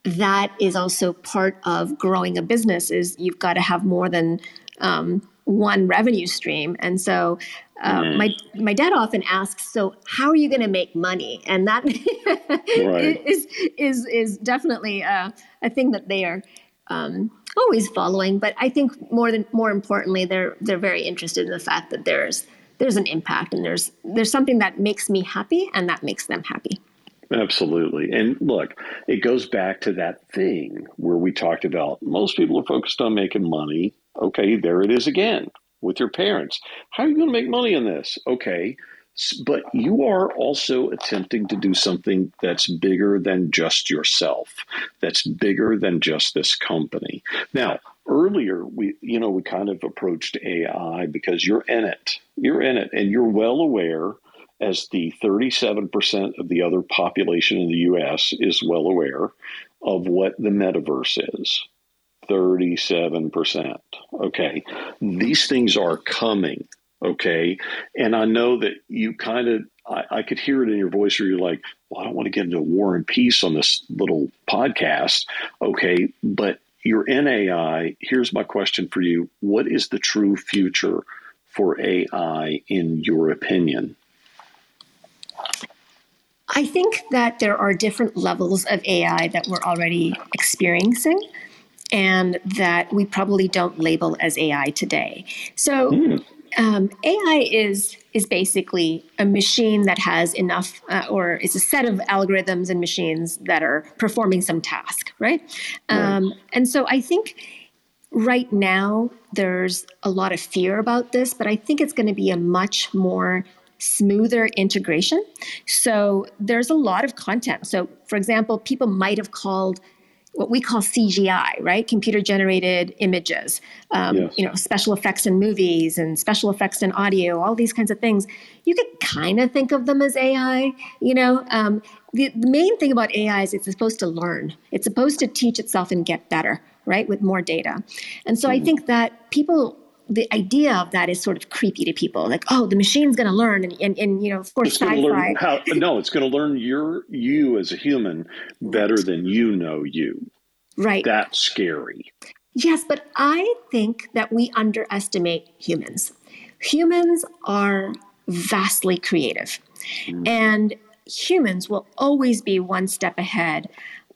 that is also part of growing a business is you've got to have more than um, one revenue stream. And so uh, mm. my my dad often asks, "So how are you going to make money?" And that right. is is is definitely uh, a thing that they are um, always following. But I think more than more importantly, they're they're very interested in the fact that there's there's an impact and there's there's something that makes me happy and that makes them happy. Absolutely. And look, it goes back to that thing where we talked about most people are focused on making money. Okay, there it is again with your parents. How are you going to make money in this? Okay, but you are also attempting to do something that's bigger than just yourself that's bigger than just this company now earlier we you know we kind of approached ai because you're in it you're in it and you're well aware as the 37% of the other population in the US is well aware of what the metaverse is 37%. Okay. These things are coming. Okay. And I know that you kind of, I, I, could hear it in your voice where you're like, well, I don't want to get into war and peace on this little podcast. Okay. But you're in AI. Here's my question for you What is the true future for AI in your opinion? I think that there are different levels of AI that we're already experiencing and that we probably don't label as AI today. So, mm um, AI is is basically a machine that has enough, uh, or it's a set of algorithms and machines that are performing some task, right? Um, right. And so I think right now there's a lot of fear about this, but I think it's going to be a much more smoother integration. So there's a lot of content. So, for example, people might have called what we call CGI, right? Computer generated images, um, yes. you know, special effects in movies and special effects in audio, all these kinds of things. You could kind of think of them as AI, you know. Um, the, the main thing about AI is it's supposed to learn, it's supposed to teach itself and get better, right, with more data. And so mm I mm-hmm. think that people the idea of that is sort of creepy to people. Like, oh, the machine's going to learn, and, and, and, you know, of course, it's sci-fi. Learn how, no, it's going to learn your you as a human better than you know you. Right. That's scary. Yes, but I think that we underestimate humans. Humans are vastly creative, mm. and humans will always be one step ahead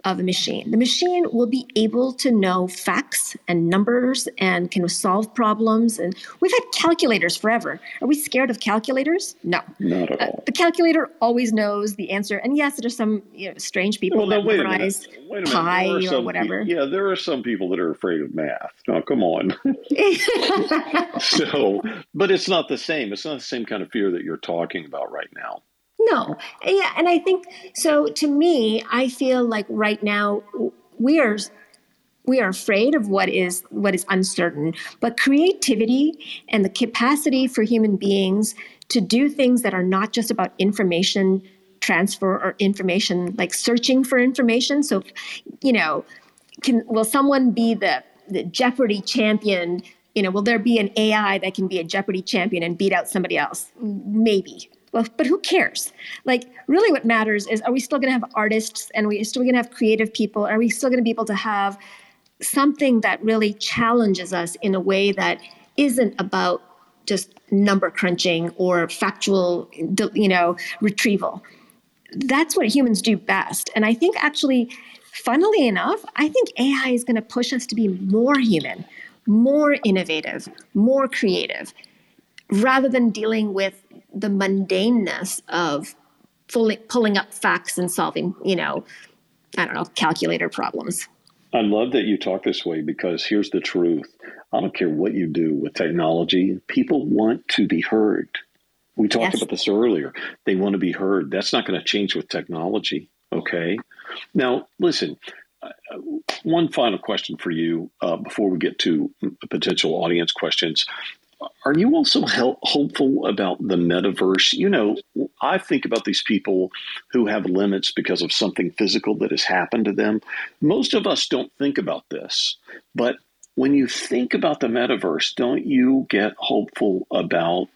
of a machine. The machine will be able to know facts and numbers and can solve problems. And we've had calculators forever. Are we scared of calculators? No. Not at uh, all. Uh, the calculator always knows the answer. And yes, there's some you know, strange people well, that memorize pi or some, whatever. Yeah, there are some people that are afraid of math. No, come on. so, but it's not the same. It's not the same kind of fear that you're talking about right now. No. Yeah, and I think so to me, I feel like right now we are we are afraid of what is what is uncertain, but creativity and the capacity for human beings to do things that are not just about information transfer or information like searching for information. So, you know, can will someone be the the Jeopardy champion you know, will there be an AI that can be a Jeopardy champion and beat out somebody else? Maybe. Well, but who cares? Like, really, what matters is are we still going to have artists and are we still going to have creative people? Are we still going to be able to have something that really challenges us in a way that isn't about just number crunching or factual, you know, retrieval? That's what humans do best. And I think actually, funnily enough, I think AI is going to push us to be more human, more innovative, more creative, rather than dealing with the mundaneness of fully pulling up facts and solving, you know, I don't know, calculator problems. I love that you talk this way because here's the truth. I don't care what you do with technology, people want to be heard. We talked yes. about this earlier. They want to be heard. That's not going to change with technology. Okay. Now, listen, uh, one final question for you uh, before we get to potential audience questions are you also help, hopeful about the metaverse? You know, I think about these people who have limits because of something physical that has happened to them. Most of us don't think about this, but when you think about the metaverse, don't you get hopeful about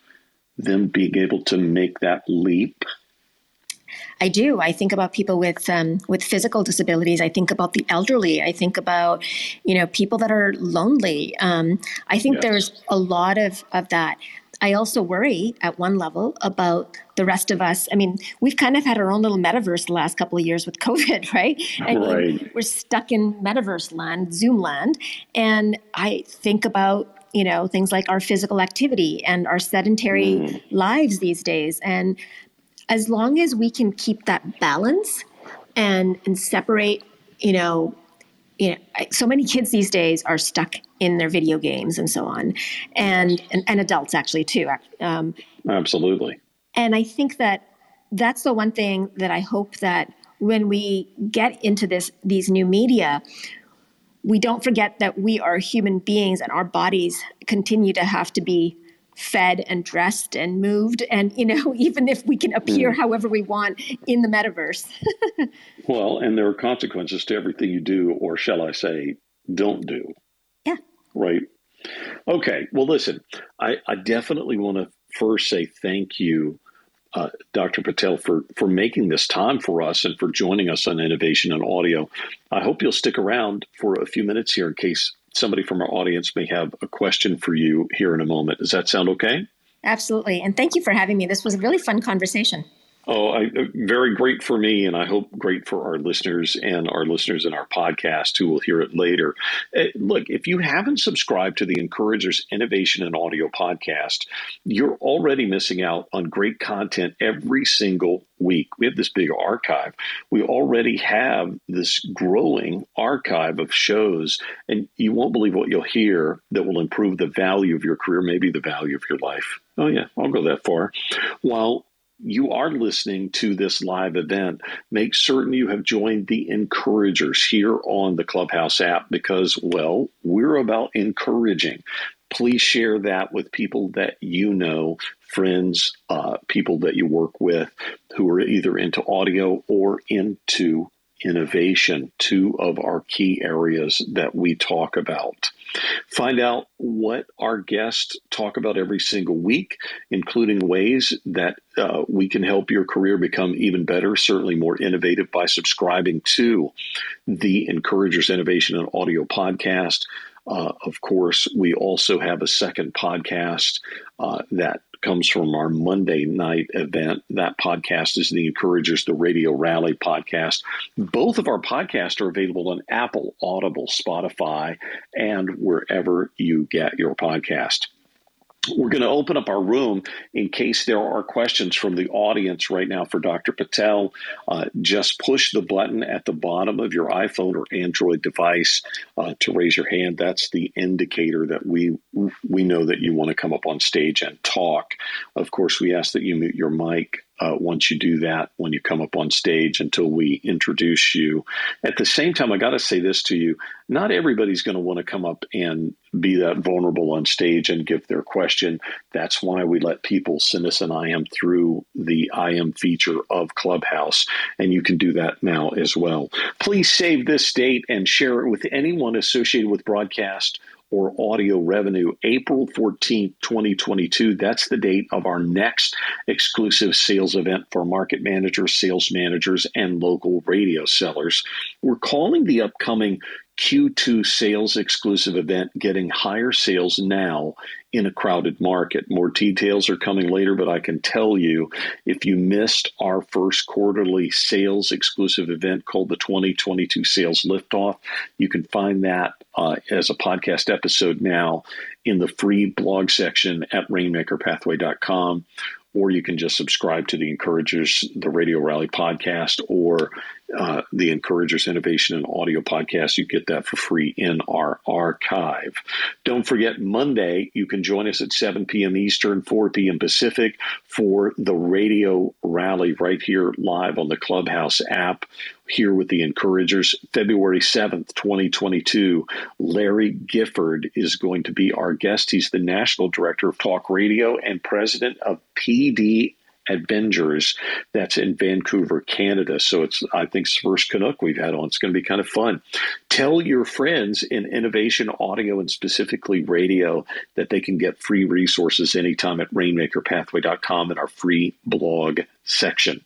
them being able to make that leap? I do. I think about people with um, with physical disabilities. I think about the elderly. I think about you know people that are lonely. Um, I think yes. there's a lot of of that. I also worry at one level about the rest of us. I mean, we've kind of had our own little metaverse the last couple of years with COVID, right? I right. we're stuck in metaverse land, Zoom land, and I think about you know things like our physical activity and our sedentary mm. lives these days and as long as we can keep that balance and and separate, you know, you know, so many kids these days are stuck in their video games and so on, and and, and adults actually too. Um, Absolutely. And I think that that's the one thing that I hope that when we get into this these new media, we don't forget that we are human beings and our bodies continue to have to be fed and dressed and moved and you know even if we can appear mm. however we want in the metaverse well and there are consequences to everything you do or shall i say don't do yeah right okay well listen i, I definitely want to first say thank you uh, Dr. Patel, for, for making this time for us and for joining us on Innovation and Audio. I hope you'll stick around for a few minutes here in case somebody from our audience may have a question for you here in a moment. Does that sound okay? Absolutely. And thank you for having me. This was a really fun conversation. Oh, I, uh, very great for me, and I hope great for our listeners and our listeners in our podcast who will hear it later. Uh, look, if you haven't subscribed to the Encouragers Innovation and Audio podcast, you're already missing out on great content every single week. We have this big archive. We already have this growing archive of shows, and you won't believe what you'll hear that will improve the value of your career, maybe the value of your life. Oh, yeah, I'll go that far. While you are listening to this live event, make certain you have joined the encouragers here on the Clubhouse app because, well, we're about encouraging. Please share that with people that you know, friends, uh, people that you work with who are either into audio or into innovation, two of our key areas that we talk about. Find out what our guests talk about every single week, including ways that uh, we can help your career become even better, certainly more innovative by subscribing to the Encouragers Innovation and Audio podcast. Uh, of course, we also have a second podcast uh, that comes from our Monday night event. That podcast is the Encouragers, the Radio Rally podcast. Both of our podcasts are available on Apple, Audible, Spotify, and wherever you get your podcast. We're going to open up our room in case there are questions from the audience right now for Dr. Patel. Uh, just push the button at the bottom of your iPhone or Android device uh, to raise your hand. That's the indicator that we we know that you want to come up on stage and talk. Of course, we ask that you mute your mic uh, once you do that when you come up on stage until we introduce you. At the same time, I got to say this to you not everybody's going to want to come up and be that vulnerable on stage and give their question. That's why we let people send us an IM through the IM feature of Clubhouse, and you can do that now as well. Please save this date and share it with anyone associated with broadcast or audio revenue, April 14th, 2022. That's the date of our next exclusive sales event for market managers, sales managers, and local radio sellers. We're calling the upcoming Q2 sales exclusive event getting higher sales now in a crowded market. More details are coming later, but I can tell you if you missed our first quarterly sales exclusive event called the 2022 Sales Liftoff, you can find that uh, as a podcast episode now in the free blog section at rainmakerpathway.com or you can just subscribe to the Encouragers, the Radio Rally podcast, or uh, the Encouragers Innovation and Audio podcast. You get that for free in our archive. Don't forget, Monday, you can join us at 7 p.m. Eastern, 4 p.m. Pacific for the Radio Rally right here live on the Clubhouse app here with the Encouragers. February 7th, 2022, Larry Gifford is going to be our guest. He's the National Director of Talk Radio and President of PD Avengers. That's in Vancouver, Canada. So it's, I think, it's the first Canuck we've had on. It's going to be kind of fun. Tell your friends in innovation audio and specifically radio that they can get free resources anytime at rainmakerpathway.com in our free blog section.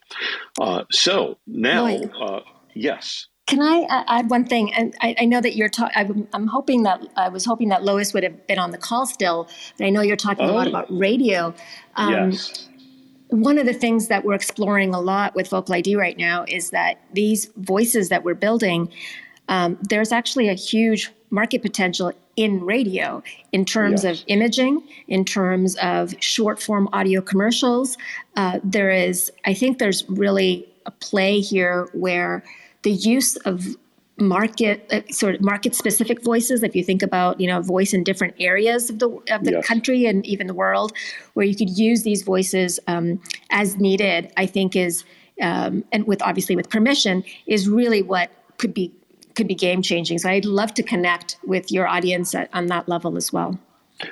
Uh, so now, uh, yes. Can I uh, add one thing? And I, I know that you're talking. I'm hoping that I was hoping that Lois would have been on the call still, but I know you're talking oh. a lot oh. about radio. Um, yes one of the things that we're exploring a lot with Vocal ID right now is that these voices that we're building, um, there's actually a huge market potential in radio in terms yes. of imaging, in terms of short form audio commercials. Uh, there is, I think, there's really a play here where the use of market uh, sort of market specific voices if you think about you know voice in different areas of the of the yes. country and even the world where you could use these voices um, as needed i think is um, and with obviously with permission is really what could be could be game changing so i'd love to connect with your audience at, on that level as well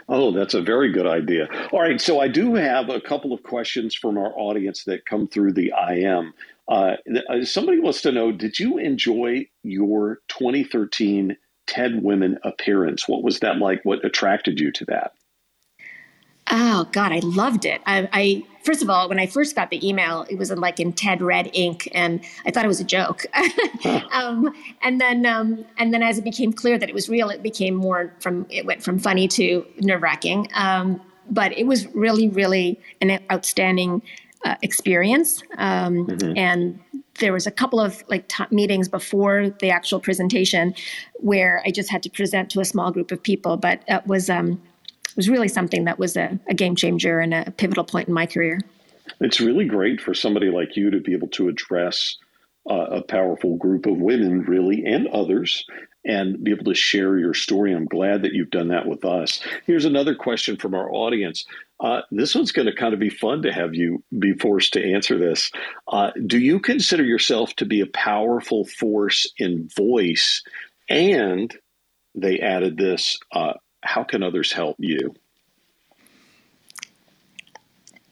Oh, that's a very good idea. All right, so I do have a couple of questions from our audience that come through the IM. Uh, uh, somebody wants to know Did you enjoy your 2013 TED Women appearance? What was that like? What attracted you to that? Oh God, I loved it. I, I, first of all, when I first got the email, it was in, like in TED red ink, and I thought it was a joke. um, and then, um, and then as it became clear that it was real, it became more from it went from funny to nerve wracking. Um, but it was really, really an outstanding uh, experience. Um, mm-hmm. And there was a couple of like t- meetings before the actual presentation where I just had to present to a small group of people, but it was um, was really something that was a, a game changer and a pivotal point in my career. It's really great for somebody like you to be able to address uh, a powerful group of women, really, and others, and be able to share your story. I'm glad that you've done that with us. Here's another question from our audience. Uh, this one's going to kind of be fun to have you be forced to answer this. Uh, do you consider yourself to be a powerful force in voice? And they added this uh, how can others help you?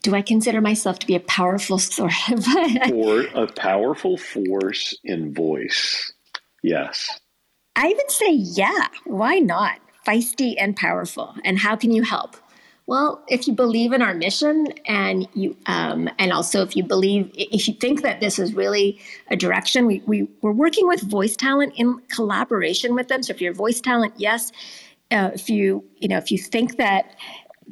Do I consider myself to be a powerful sort of or a powerful force in voice? Yes. I would say, yeah, why not? Feisty and powerful. And how can you help? Well, if you believe in our mission, and you, um, and also if you believe, if you think that this is really a direction, we, we we're working with voice talent in collaboration with them. So if you're voice talent, yes. Uh, if you you know if you think that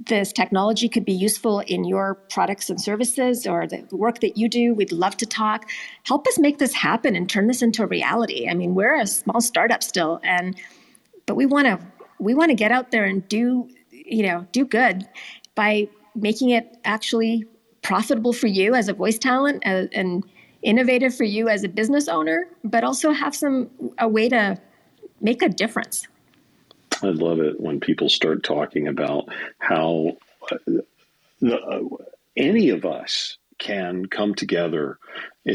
this technology could be useful in your products and services or the work that you do, we'd love to talk. Help us make this happen and turn this into a reality. I mean, we're a small startup still, and but we want to we want to get out there and do you know, do good by making it actually profitable for you as a voice talent uh, and innovative for you as a business owner, but also have some a way to make a difference. I love it when people start talking about how uh, the, uh, any of us can come together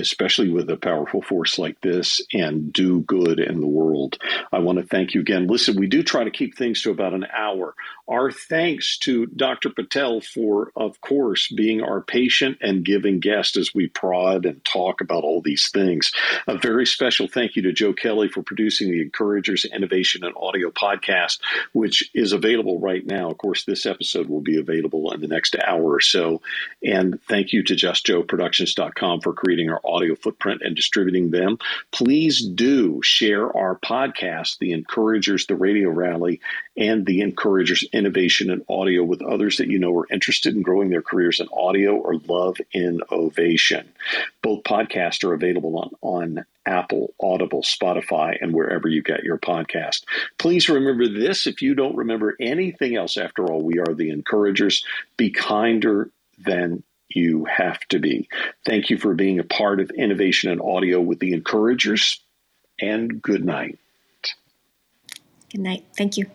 especially with a powerful force like this, and do good in the world. I want to thank you again. Listen, we do try to keep things to about an hour. Our thanks to Dr. Patel for, of course, being our patient and giving guest as we prod and talk about all these things. A very special thank you to Joe Kelley for producing the Encouragers Innovation and Audio podcast, which is available right now. Of course, this episode will be available in the next hour or so. And thank you to JustJoeProductions.com for creating our audio footprint and distributing them. Please do share our podcast, The Encouragers, the Radio Rally, and The Encouragers Innovation and Audio with others that you know are interested in growing their careers in audio or love innovation. Both podcasts are available on, on Apple, Audible, Spotify, and wherever you get your podcast. Please remember this if you don't remember anything else, after all, we are the encouragers. Be kinder than you have to be. Thank you for being a part of Innovation and Audio with the Encouragers, and good night. Good night. Thank you.